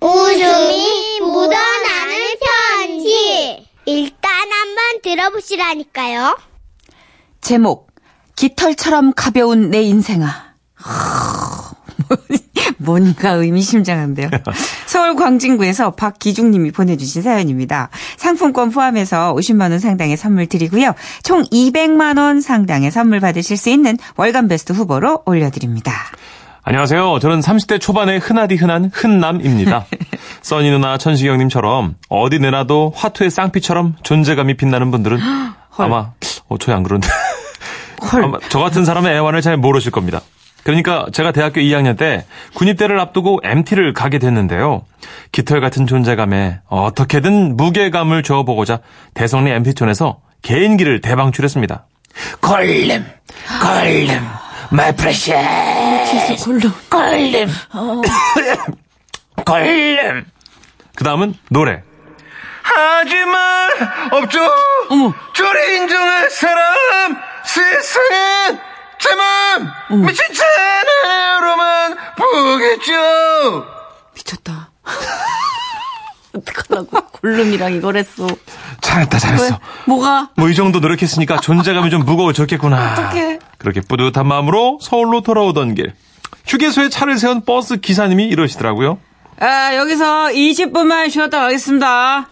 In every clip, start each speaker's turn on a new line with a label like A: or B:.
A: 웃음이 묻어나는 편지. 일단 한번 들어보시라니까요.
B: 제목 깃털처럼 가벼운 내 인생아. 뭔가 의미심장한데요. 서울 광진구에서 박기중님이 보내주신 사연입니다. 상품권 포함해서 50만 원 상당의 선물 드리고요. 총 200만 원 상당의 선물 받으실 수 있는 월간 베스트 후보로 올려드립니다.
C: 안녕하세요. 저는 30대 초반의 흔하디 흔한 흔남입니다. 써니 누나 천식영님처럼 어디 내놔도 화투의 쌍피처럼 존재감이 빛나는 분들은 아마 어, 저희 안 그런데 아마 저 같은 사람의 애환을 잘 모르실 겁니다. 그러니까 제가 대학교 2학년 때 군입대를 앞두고 MT를 가게 됐는데요. 깃털 같은 존재감에 어떻게든 무게감을 줘보고자 대성리 MT촌에서 개인기를 대방출했습니다. 걸림, 걸림, my precious.
B: 골룸.
C: 걸림. 걸림. 그 다음은 노래. 하지만 없죠.
B: 어머.
C: 저를 인정할 사람 세상엔 제맘 미친 채널로만 보겠죠.
B: 미쳤다. 어떡하라고 골룸이랑 이걸 했어.
C: 잘했다 잘했어.
B: 왜? 뭐가?
C: 뭐 이 정도 노력했으니까 존재감이 좀 무거워졌겠구나.
B: 어떡해.
C: 그렇게 뿌듯한 마음으로 서울로 돌아오던 길. 휴게소에 차를 세운 버스 기사님이 이러시더라고요.
B: 아, 여기서 20분만 쉬었다 가겠습니다.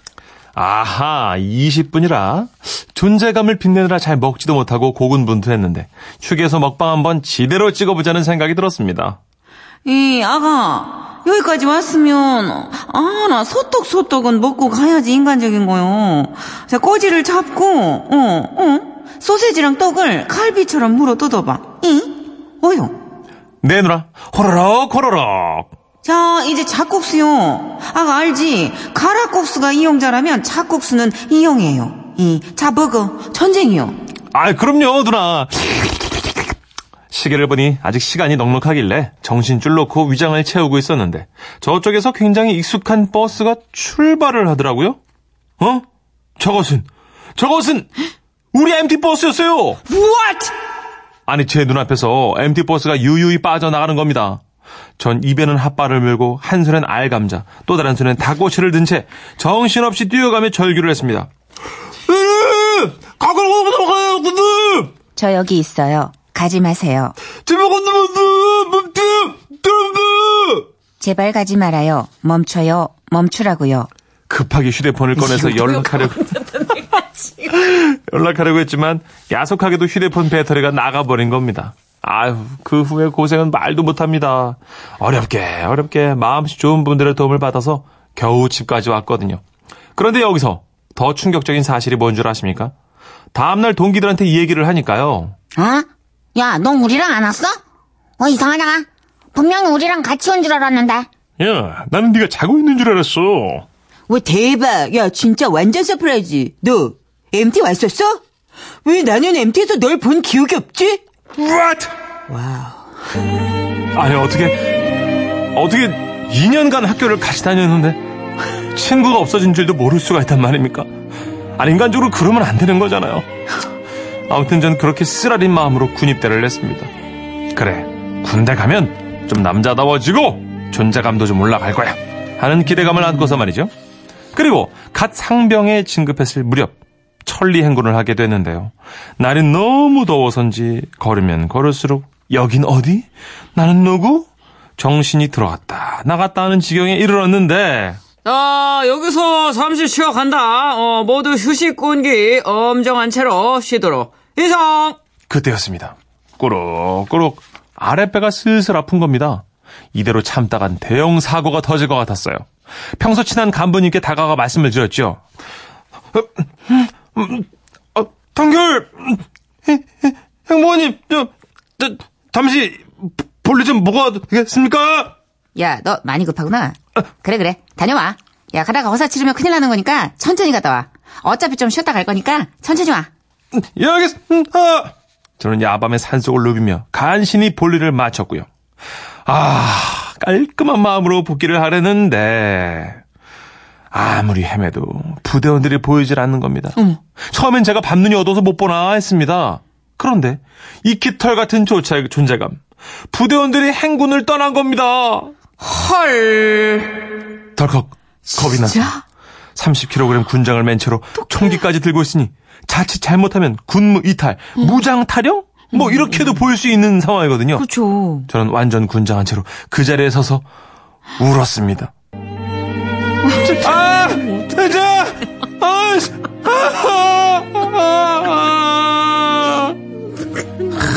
C: 아하, 20분이라 존재감을 빛내느라 잘 먹지도 못하고 고군분투했는데 휴게소 먹방 한번 제대로 찍어보자는 생각이 들었습니다.
B: 이, 아가, 여기까지 왔으면, 아, 나 소떡, 소떡은 먹고 가야지, 인간적인 거요. 자, 꼬지를 잡고, 어, 어, 소세지랑 떡을 칼비처럼 물어 뜯어봐. 이? 어요.
C: 네 누나, 호로록 호로록.
B: 자, 이제 잡국수요. 아가, 알지? 가락국수가 이용자라면 잡국수는 이용이에요. 이, 자, 먹어. 전쟁이요.
C: 아, 그럼요 누나. 시계를 보니 아직 시간이 넉넉하길래 정신줄 놓고 위장을 채우고 있었는데 저쪽에서 굉장히 익숙한 버스가 출발을 하더라고요. 어? 저것은 저것은 우리 MT 버스였어요.
B: What?
C: 아니 제 눈앞에서 MT 버스가 유유히 빠져나가는 겁니다. 전 입에는 핫바를 물고 한 손엔 알감자 또 다른 손엔 닭꼬치를 든 채 정신없이 뛰어가며 절규를 했습니다. 가고 가고 가고
B: 저 여기 있어요. 가지 마세요.
C: 제발 건너면
B: 제발 가지 말아요. 멈춰요. 멈추라고요.
C: 급하게 휴대폰을 꺼내서 연락하려고 연락하려고 했지만 야속하게도 휴대폰 배터리가 나가버린 겁니다. 아유 그 후에 고생은 말도 못합니다. 어렵게 어렵게 마음씨 좋은 분들의 도움을 받아서 겨우 집까지 왔거든요. 그런데 여기서 더 충격적인 사실이 뭔 줄 아십니까? 다음날 동기들한테 이 얘기를 하니까요.
D: 어? 야, 너 우리랑 안 왔어? 어, 이상하다. 분명히 우리랑 같이 온 줄 알았는데.
C: 야 나는 네가 자고 있는 줄 알았어.
B: 와 대박. 야 진짜 완전 surprise. 너 MT 왔었어? 왜 나는 MT에서 널 본 기억이 없지?
C: What?
B: Wow.
C: 아니 어떻게 어떻게 2년간 학교를 같이 다녔는데 친구가 없어진 줄도 모를 수가 있단 말입니까? 아니 인간적으로 그러면 안 되는 거잖아요. 아무튼 전 그렇게 쓰라린 마음으로 군입대를 했습니다. 그래 군대 가면 좀 남자다워지고 존재감도 좀 올라갈 거야 하는 기대감을 안고서 말이죠. 그리고 갓 상병에 진급했을 무렵 천리 행군을 하게 됐는데요. 날이 너무 더워서인지 걸으면 걸을수록 여긴 어디? 나는 누구? 정신이 들어갔다 나갔다 하는 지경에 이르렀는데
B: 자, 여기서 잠시 쉬어간다. 어, 모두 휴식군기 엄정한 채로 쉬도록. 이상!
C: 그때였습니다. 꾸룩꾸룩 아랫배가 슬슬 아픈 겁니다. 이대로 참다간 대형 사고가 터질 것 같았어요. 평소 친한 간부님께 다가가 말씀을 드렸죠. 어, 단결 행모님 저, 저, 잠시 볼일 좀 보고 되겠습니까?
B: 야, 너 많이 급하구나. 그래, 그래. 다녀와. 야, 가다가 허사 치르면 큰일 나는 거니까 천천히 갔다 와. 어차피 좀 쉬었다 갈 거니까 천천히 와.
C: 예, 알겠습니다. 저는 야밤에 산속을 누비며 간신히 볼일을 마쳤고요. 아, 깔끔한 마음으로 복귀를 하려는데 아무리 헤매도 부대원들이 보이질 않는 겁니다. 처음엔 제가 밤눈이 어두워서 못 보나 했습니다. 그런데 이 깃털 같은 조차 존재감. 부대원들이 행군을 떠난 겁니다.
B: 헐.
C: 덜컥 겁이 났습니다. 30kg 군장을 맨 채로 총기까지 들고 있으니 자칫 잘못하면 군무 이탈, 무장 타령? 뭐 이렇게도 보일 수 있는 상황이거든요.
B: 그렇죠.
C: 저는 완전 군장한 채로 그 자리에 서서 울었습니다. 아, 대자, 아, 씨, 아, 아, 아.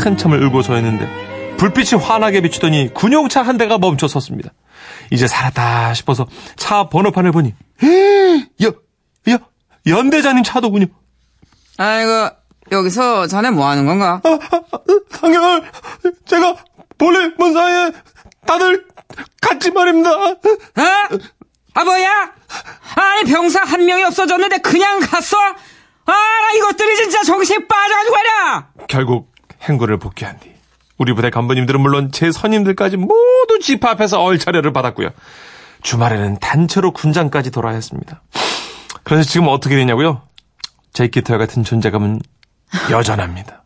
C: 한참을 울고 서 있는데 불빛이 환하게 비추더니 군용차 한 대가 멈춰 섰습니다. 이제 살았다 싶어서 차 번호판을 보니 여, 여, 연대장님 차도군요.
B: 아이고, 여기서 자네 뭐 하는 건가?
C: 상경을 제가 본래 뭔 사이에 다들 같이 말입니다.
B: 어? 아, 뭐야? 아니, 병사 한 명이 없어졌는데 그냥 갔어? 아, 나 이것들이 진짜 정신 빠져가지고 말이야!
C: 결국 행군을 복귀한 뒤 우리 부대 간부님들은 물론 제 선임들까지 모두 집 앞에서 얼차려를 받았고요. 주말에는 단체로 군장까지 돌아야 했습니다. 그래서 지금 어떻게 되냐고요? 제 깃털 같은 존재감은 여전합니다.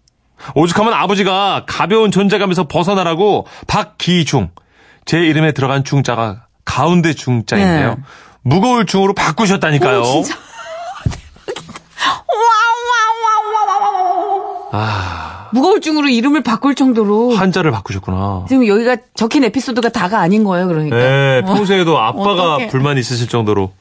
C: 오죽하면 아버지가 가벼운 존재감에서 벗어나라고 박기중 제 이름에 들어간 중자가 가운데 중자인데요.
B: 네.
C: 무거울 중으로 바꾸셨다니까요. 아,
B: 무거울 중으로 이름을 바꿀 정도로.
C: 한자를 바꾸셨구나.
B: 지금 여기가 적힌 에피소드가 다가 아닌 거예요, 그러니까.
C: 네,
B: 어.
C: 평소에도 아빠가
B: 어떡해.
C: 불만 있으실 정도로.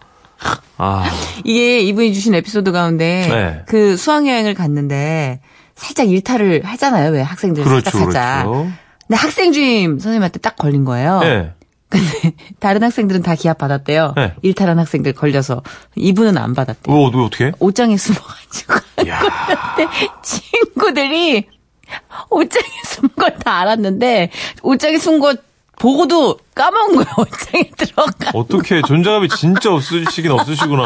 C: 아,
B: 이게 이분이 주신 에피소드 가운데
C: 네.
B: 그 수학 여행을 갔는데 살짝 일탈을 하잖아요, 왜 학생들
C: 그렇죠,
B: 살짝 살짝.
C: 그렇죠.
B: 근데 학생 주임 선생님한테 딱 걸린 거예요.
C: 네.
B: 근데 다른 학생들은 다 기합 받았대요.
C: 네.
B: 일탈한 학생들 걸려서 이분은 안 받았대요.
C: 뭐, 뭐, 어떻게?
B: 옷장에 숨어가지고 친구들이 옷장에 숨은 걸 다 알았는데 옷장에 숨은 거 보고도 까먹은 거예요. 옷장에 들어가.
C: 어떻게 존재감이 진짜 없으시긴 없으시구나.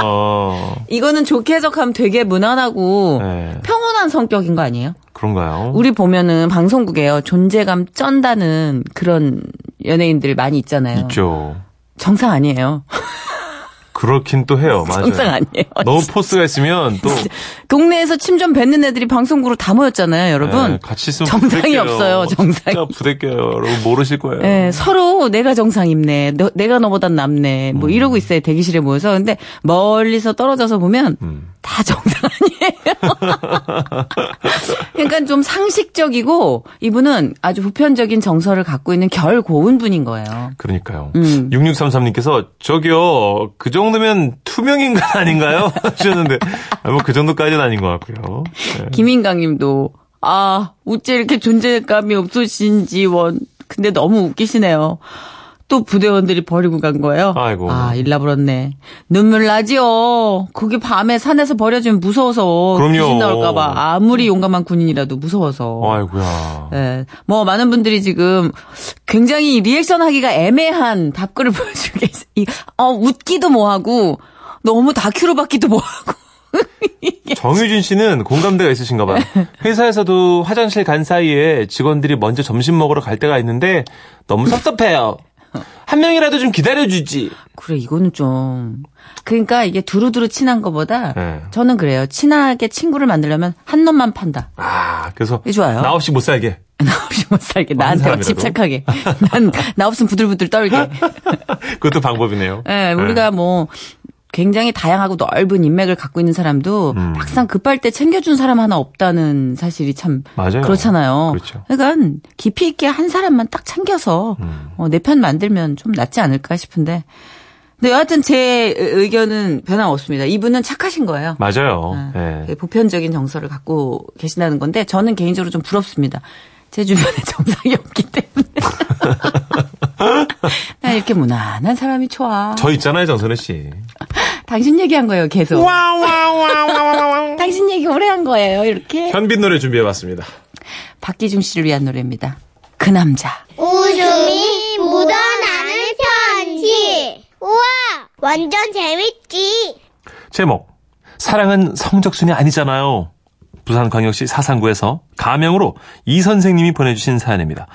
B: 이거는 좋게 해석하면 되게 무난하고
C: 네.
B: 평온한 성격인 거 아니에요?
C: 그런가요?
B: 우리 보면은 방송국에요. 존재감 쩐다는 그런 연예인들 많이 있잖아요.
C: 있죠.
B: 정상 아니에요.
C: 그렇긴 또 해요. 맞아요.
B: 정상 아니에요.
C: 너무 포스가 있으면 또
B: 동네에서 침 좀 뱉는 애들이 방송국으로 다 모였잖아요, 여러분.
C: 네, 같이 있으면
B: 정상이
C: 부대껴요.
B: 없어요, 정상이.
C: 진짜 부대껴요. 여러분 모르실 거예요.
B: 예, 서로 내가 정상입네, 너- 내가 너보단 낫네, 뭐 이러고 있어요, 대기실에 모여서. 근데 멀리서 떨어져서 보면
C: 음.
B: 다 정상 아니에요. 그러니까 좀 상식적이고 이분은 아주 보편적인 정서를 갖고 있는 결 고운 분인 거예요.
C: 그러니까요.
B: 음.
C: 6633님께서 저기요 그정 도면 투명 인간 아닌가요? 하셨는데 뭐 그 정도까지는 아닌 것 같고요. 네.
B: 김인강 님도, 아, 어째 이렇게 존재감이 없으신지, 원. 근데 너무 웃기시네요. 또 부대원들이 버리고 간 거예요.
C: 아이고.
B: 아, 일나불었네. 눈물 나지요. 거기 밤에 산에서 버려주면 무서워서.
C: 그럼요.
B: 귀신 나올까봐. 아무리 용감한 군인이라도 무서워서.
C: 아이고야.
B: 예. 뭐, 많은 분들이 지금 굉장히 리액션 하기가 애매한 답글을 보여주고 계세요. 이- 어, 웃기도 뭐하고, 너무 다큐로 받기도 뭐하고.
C: 정유진 씨는 공감대가 있으신가 봐요. 회사에서도 화장실 간 사이에 직원들이 먼저 점심 먹으러 갈 때가 있는데 너무 섭섭해요. 한 명이라도 좀 기다려주지.
B: 그래, 이거는 좀. 그러니까 이게 두루두루 친한 것보다
C: 네.
B: 저는 그래요. 친하게 친구를 만들려면 한 놈만 판다.
C: 아, 그래서
B: 좋아요.
C: 나 없이 못 살게.
B: 나 없이 못 살게. 나한테? 집착하게. 난, 나 없으면 부들부들 떨게.
C: 그것도 방법이네요.
B: 예, 우리가 뭐, 굉장히 다양하고 넓은 인맥을 갖고 있는 사람도
C: 음.
B: 막상 급할 때 챙겨준 사람 하나 없다는 사실이 참
C: 맞아요.
B: 그렇잖아요.
C: 그렇죠.
B: 그러니까 깊이 있게 한 사람만 딱 챙겨서
C: 음.
B: 어, 내편 만들면 좀 낫지 않을까 싶은데. 근데 여하튼 제 의견은 변함없습니다. 이분은 착하신 거예요.
C: 맞아요.
B: 되게 보편적인 정서를 갖고 계신다는 건데 저는 개인적으로 좀 부럽습니다. 제 주변에 정상이 없기 때문에. 나 이렇게 무난한 사람이 좋아.
C: 저 있잖아요, 정선혜 씨.
B: 당신 얘기한 거예요, 계속. 당신 얘기 오래 한 거예요, 이렇게.
C: 현빈 노래 준비해봤습니다.
B: 박기중 씨를 위한 노래입니다. 그 남자.
A: 웃음이 묻어나는 편지. 우와, 완전 재밌지.
C: 제목 사랑은 성적순이 아니잖아요. 부산광역시 사상구에서 가명으로 이 선생님이 보내주신 사연입니다.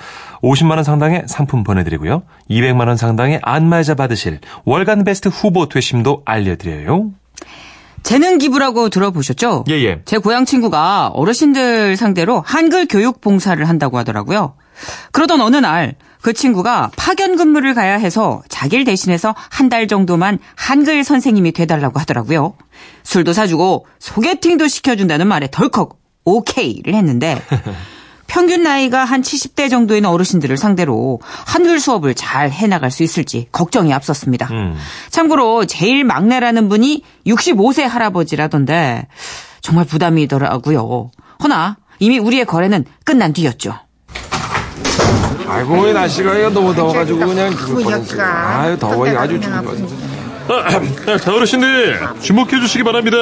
C: 50만 원 상당의 상품 보내드리고요. 200만 원 상당의 안마의자 받으실 월간 베스트 후보 되심도 알려드려요.
B: 재능 기부라고 들어보셨죠?
C: 예 예.
B: 제 고향 친구가 어르신들 상대로 한글 교육 봉사를 한다고 하더라고요. 그러던 어느 날 그 친구가 파견 근무를 가야 해서 자기를 대신해서 한 달 정도만 한글 선생님이 돼달라고 하더라고요. 술도 사주고 소개팅도 시켜준다는 말에 덜컥 오케이를 했는데 평균 나이가 한 70대 정도인 어르신들을 상대로 한글 수업을 잘 해나갈 수 있을지 걱정이 앞섰습니다.
C: 음.
B: 참고로 제일 막내라는 분이 65세 할아버지라던데 정말 부담이더라고요. 허나 이미 우리의 거래는 끝난 뒤였죠.
E: 아이고 이 날씨가 너무 더워가지고 그냥. 아유 더워 이거 아주 죽을 뻔했어.
C: 자, 어르신들, 주목해 주시기 바랍니다.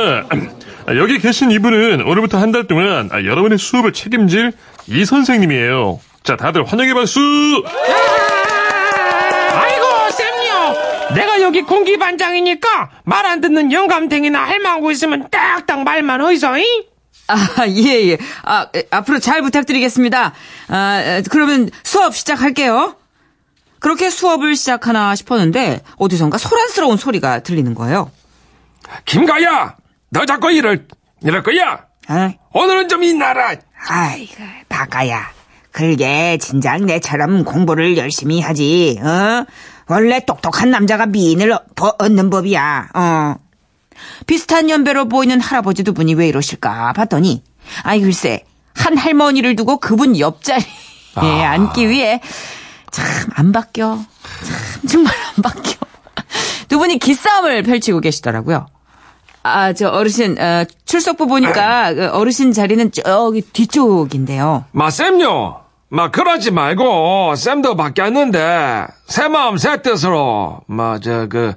C: 아, 여기 계신 이분은 오늘부터 한 달 동안 아, 여러분의 수업을 책임질 이 선생님이에요. 자, 다들 환영의 박수!
F: 아이고 쌤요 내가 여기 공기반장이니까 말 안 듣는 영감탱이나 할망구 있으면 딱딱 말만 어이서 잉?
B: 아, 예, 예. 아, 에, 앞으로 잘 부탁드리겠습니다. 아, 에, 그러면 수업 시작할게요. 그렇게 수업을 시작하나 싶었는데 어디선가 소란스러운 소리가 들리는 거예요.
E: 김가야 너 자꾸 이럴 이럴 거야.
B: 아,
E: 오늘은 좀 이 나라.
D: 아이고, 바가야. 그게 진작 내처럼 공부를 열심히 하지, 어? 원래 똑똑한 남자가 미인을 얻- 얻는 법이야, 어.
B: 비슷한 연배로 보이는 할아버지 두 분이 왜 이러실까 봤더니 아이 글쎄 한 할머니를 두고 그분 옆자리에 앉기 위해 참 안 바뀌어 참 정말 안 바뀌어 두 분이 기싸움을 펼치고 계시더라고요 아 저 어르신 어, 출석부 보니까 그 어르신 자리는 저기 뒤쪽인데요
E: 마 쌤요. 마 그러지 말고 쌤도 바뀌었는데 새 마음 새 뜻으로 마 저 그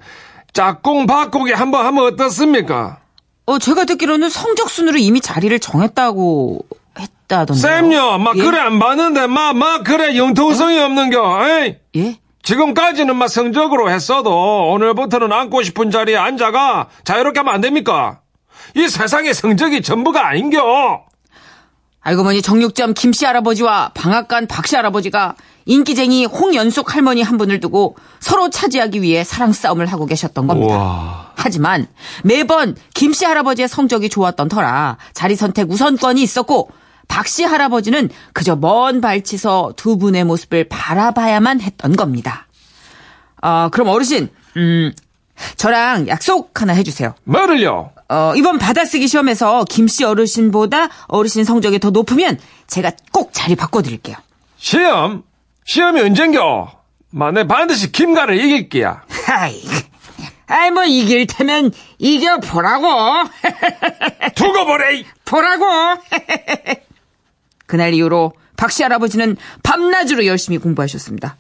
E: 짝꿍 바꾸기 한번 하면 어떻습니까?
B: 어 제가 듣기로는 성적 순으로 이미 자리를 정했다고 했다던데
E: 쌤요. 마
B: 예?
E: 그래 안 봤는데 마 마 그래 융통성이 없는겨. 에이.
B: 예?
E: 지금까지는 막 성적으로 했어도 오늘부터는 앉고 싶은 자리에 앉아가 자유롭게 하면 안 됩니까? 이 세상에 성적이 전부가 아닌겨.
B: 알고 보니 정육점 김씨 할아버지와 방앗간 박씨 할아버지가 인기쟁이 홍연숙 할머니 한 분을 두고 서로 차지하기 위해 사랑 싸움을 하고 계셨던 겁니다. 하지만 매번 김씨 할아버지의 성적이 좋았던 터라 자리 선택 우선권이 있었고 박씨 할아버지는 그저 먼 발치서 두 분의 모습을 바라봐야만 했던 겁니다. 아, 그럼 어르신, 음, 저랑 약속 하나 해주세요.
E: 뭐를요?
B: 어, 이번 받아쓰기 시험에서 김씨 어르신보다 어르신 성적이 더 높으면 제가 꼭 자리 바꿔드릴게요.
E: 시험? 시험이 언젠겨? 마내 반드시 김가를 이길 게야.
D: 아이, 아이, 뭐, 이길 테면 이겨보라고.
E: 두고 보래!
D: 보라고.
B: 그날 이후로 박씨 할아버지는 밤낮으로 열심히 공부하셨습니다.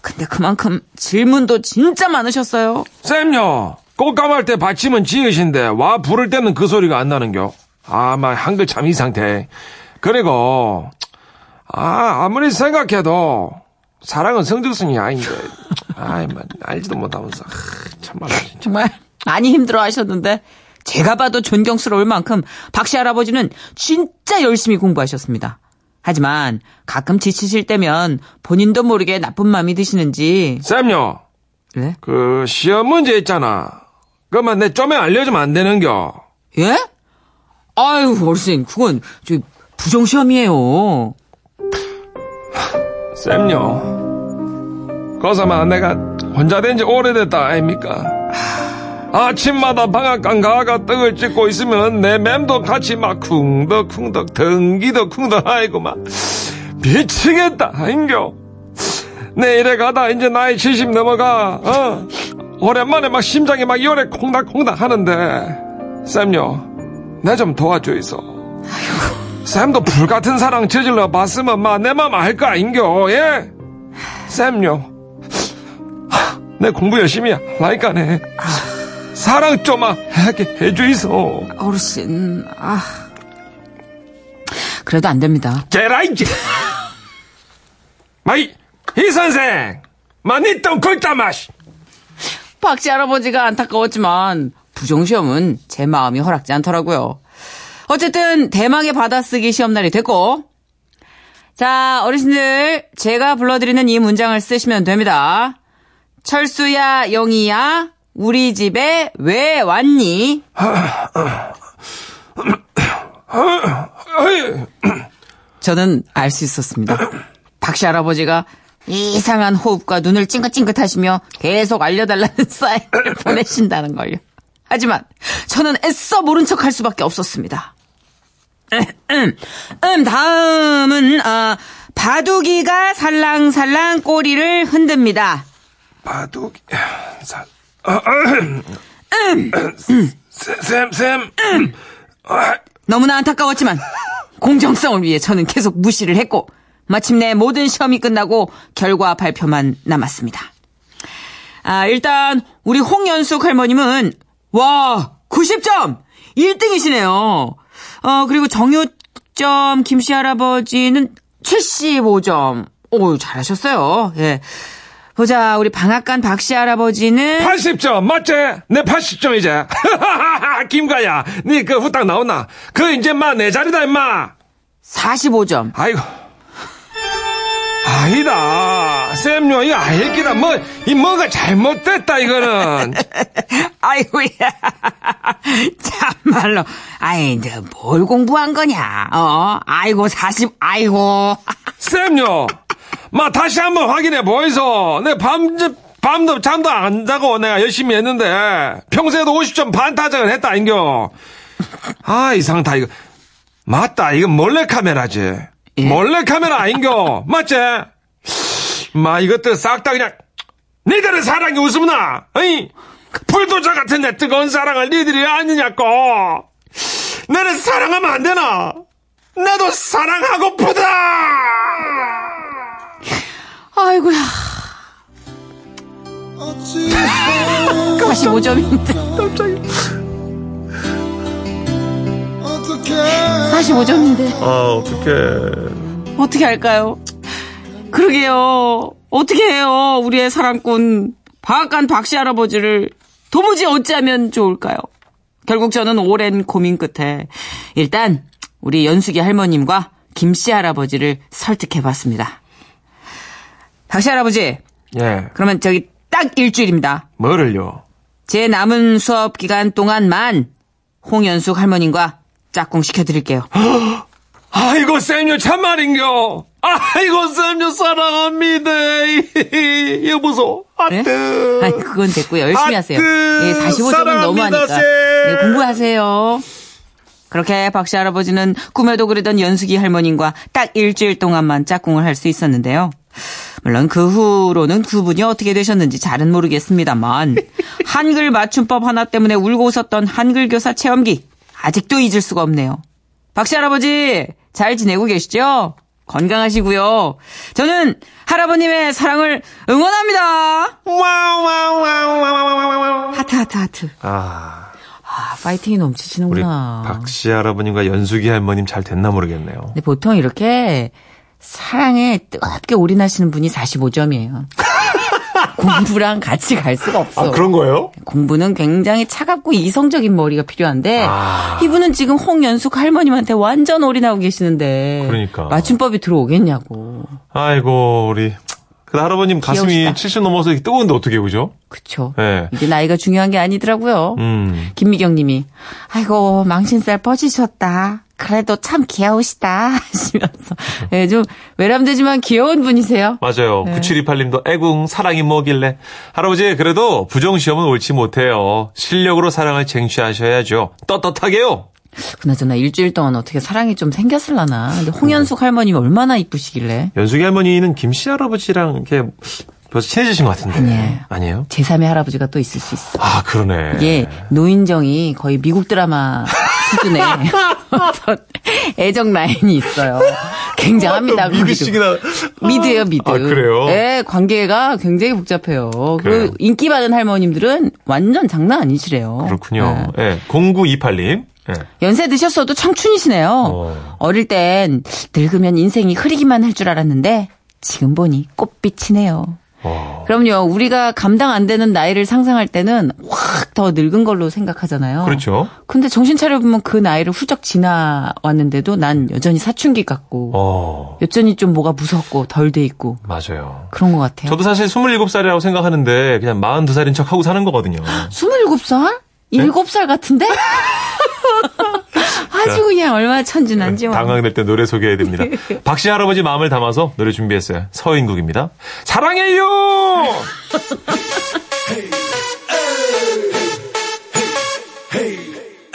B: 근데 그만큼 질문도 진짜 많으셨어요.
E: 쌤요, 꽃감할 때 받침은 지으신데, 와 부를 때는 그 소리가 안 나는겨. 아, 마, 한글 참 이 상태. 그리고, 아, 아무리 생각해도, 사랑은 성적순이 아닌데. 아이, 만 알지도 못하면서. 하, 참말 진짜.
B: 정말 많이 힘들어 하셨는데 제가 봐도 존경스러울 만큼 박씨 할아버지는 진짜 열심히 공부하셨습니다. 하지만 가끔 지치실 때면 본인도 모르게 나쁜 마음이 드시는지
E: 쌤요,
B: 네?
E: 그, 시험 문제 있잖아. 그만 내 좀에 알려주면 안 되는겨.
B: 예? 아유 어르신 그건 저 부정 시험이에요.
E: 쌤요. 거사마 내가 혼자 된 지 오래됐다 아닙니까? 아침마다 방앗간 가가 떡을 찍고 있으면 내 맴도 같이 막 쿵덕쿵덕 덩기덕 쿵덕 아이고 막 미치겠다 아인겨. 내 이래 가다 이제 나이 70 넘어가 어 오랜만에 막 심장이 막 열에 콩닥콩닥 하는데 쌤요 내좀 도와줘 있어. 쌤도 불같은 사랑 저질러 봤으면 마내 맘알거 아닌겨 예? 쌤요 하, 내 공부 열심히 하라니까네 사랑 좀 하게 해주이소
B: 어르신 아 그래도 안 됩니다.
E: 제라이지 마이 이 선생 마니 똥굴다 마시
B: 박씨 할아버지가 안타까웠지만 부정시험은 제 마음이 허락지 않더라고요. 어쨌든 대망의 받아쓰기 시험날이 됐고 자 어르신들 제가 불러드리는 이 문장을 쓰시면 됩니다. 철수야 영희야 우리 집에 왜 왔니? 저는 알 수 있었습니다. 박씨 할아버지가 이상한 호흡과 눈을 찡긋찡긋 하시며 계속 알려달라는 사인을 보내신다는 걸요. 하지만 저는 애써 모른 척 할 수밖에 없었습니다. 음, 음, 다음은, 아, 바둑이가 살랑살랑 꼬리를 흔듭니다.
E: 바둑, 사, 아, 쌤, 쌤, 아,
B: 너무나 안타까웠지만 공정성을 위해 저는 계속 무시를 했고 마침내 모든 시험이 끝나고 결과 발표만 남았습니다. 아, 일단 우리 홍연숙 할머님은 와 90점 1등이시네요. 어 그리고 정효점 김씨 할아버지는 75점. 오 잘하셨어요. 예. 보자 우리 방앗간 박씨 할아버지는
E: 80점, 맞지? 내 80점이지. 김가야, 니 그 후딱 나오나? 그 이제 마, 내 자리다, 임마.
B: 45점.
E: 아이고. 아니다. 쌤요, 이거 아닐기다. 뭐, 이 뭐가 잘못됐다, 이거는.
B: 아이고야. 참말로. 아이, 너뭘 공부한 거냐? 어? 아이고, 40, 아이고.
E: 쌤요. 마, 다시 한번 확인해 보이소. 내 밤, 밤도 잠도 안 자고 내가 열심히 했는데, 평소에도 50점 반 타작을 했다, 인겨. 아, 이상 다 이거. 맞다, 이거 몰래 카메라지.
B: 예?
E: 몰래 카메라 아닌겨. 맞지? 마, 이것들 싹 다 그냥, 니들의 사랑이 웃음나, 어이? 불도저 같은 내 뜨거운 사랑을 니들이 아니냐고. 너는 사랑하면 안 되나? 나도 사랑하고프다!
B: 아이고야. 45점인데. 45점인데.
C: 아, 어떡해.
B: 어떻게 할까요? 그러게요. 어떻게 해요? 우리의 사랑꾼 방앗간 박씨 할아버지를 도무지 어찌하면 좋을까요? 결국 저는 오랜 고민 끝에 일단 우리 연숙이 할머님과 김씨 할아버지를 설득해봤습니다. 박씨 할아버지,
E: 예,
B: 그러면 저기 딱 일주일입니다.
E: 뭐를요?
B: 제 남은 수업 기간 동안만 홍연숙 할머님과 짝꿍 시켜드릴게요.
E: 아이고, 쌤요, 참말인겨. 아이고, 쌤요, 사랑합니다. 여보소,
B: 네?
E: 하트.
B: 아니, 그건 됐고요. 열심히 하세요.
E: 하트.
B: 예, 45점은
E: 사랑합니다,
B: 너무하니까.
E: 쌤.
B: 예, 공부하세요. 그렇게 박씨 할아버지는 꿈에도 그리던 연숙이 할머님과 딱 일주일 동안만 짝꿍을 할 수 있었는데요. 물론 그 후로는 그분이 어떻게 되셨는지 잘은 모르겠습니다만 한글 맞춤법 하나 때문에 울고 웃었던 한글 교사 체험기 아직도 잊을 수가 없네요. 박씨 할아버지 잘 지내고 계시죠? 건강하시고요. 저는 할아버님의 사랑을 응원합니다.
E: 와와와와와와와.
B: 하트 하트 하트.
C: 아,
B: 아, 파이팅이 넘치시는구나.
C: 박씨 할아버님과 연숙이 할머님 잘 됐나 모르겠네요.
B: 근데 보통 이렇게 사랑에 뜨겁게 올인하시는 분이 45점이에요. 공부랑 같이 갈 수가 없어.
C: 아, 그런 거예요?
B: 공부는 굉장히 차갑고 이성적인 머리가 필요한데
C: 아.
B: 이분은 지금 홍연숙 할머님한테 완전 올인하고 계시는데
C: 그러니까.
B: 맞춤법이 들어오겠냐고.
C: 아이고, 우리. 그 할아버님 가슴이
B: 귀여우시다.
C: 70 넘어서 뜨거운데 어떻게, 그죠?
B: 그쵸.
C: 예.
B: 이게 나이가 중요한 게 아니더라고요.
C: 음.
B: 김미경 님이, 아이고, 망신살 뻗으셨다. 그래도 참 귀여우시다. 하시면서. 예, 좀 외람되지만 귀여운 분이세요.
C: 맞아요.
B: 네.
C: 9728님도 애궁 사랑이 뭐길래. 할아버지 그래도 부정시험은 옳지 못해요. 실력으로 사랑을 쟁취하셔야죠. 떳떳하게요.
B: 그나저나 일주일 동안 어떻게 사랑이 좀 생겼을라나. 근데 홍연숙 할머님이 얼마나 이쁘시길래.
C: 연숙이 할머니는 김씨 할아버지랑 이렇게 벌써 친해지신 것 같은데.
B: 아니에요.
C: 아니에요?
B: 제3의 할아버지가 또 있을 수 있어.
C: 아, 그러네.
B: 이게 노인정이 거의 미국 드라마 수준의 애정 라인이 있어요. 굉장합니다.
C: 아, 또 미드식이나.
B: 미드예요, 미드.
C: 아, 그래요?
B: 네, 관계가 굉장히 복잡해요.
C: 그래요?
B: 그리고 인기 많은 할머님들은 완전 장난 아니시래요.
C: 그렇군요.
B: 네.
C: 예. 0928님. 예.
B: 연세 드셨어도 청춘이시네요.
C: 어.
B: 어. 릴땐 늙으면 인생이 흐리기만 할 줄 알았는데 지금 보니 꽃빛이네요.
C: 어.
B: 그럼요. 우리가 감당 안 되는 나이를 상상할 때는 확 더 늙은 걸로 생각하잖아요.
C: 그렇죠.
B: 근데 정신 차려보면 그 나이를 훌쩍 지나왔는데도 난 여전히 사춘기 같고
C: 어.
B: 여전히 좀 뭐가 무섭고 덜 돼 있고
C: 맞아요.
B: 그런 것 같아요.
C: 저도 사실 27살이라고 생각하는데 그냥 42살인 척 하고 사는 거거든요.
B: 27살?
C: 네?
B: 7살 같은데? 아주 그냥 얼마나 천진한지. 뭐.
C: 당황될 때 노래 소개해드립니다. 박씨 할아버지 마음을 담아서 노래 준비했어요. 서인국입니다. 사랑해요!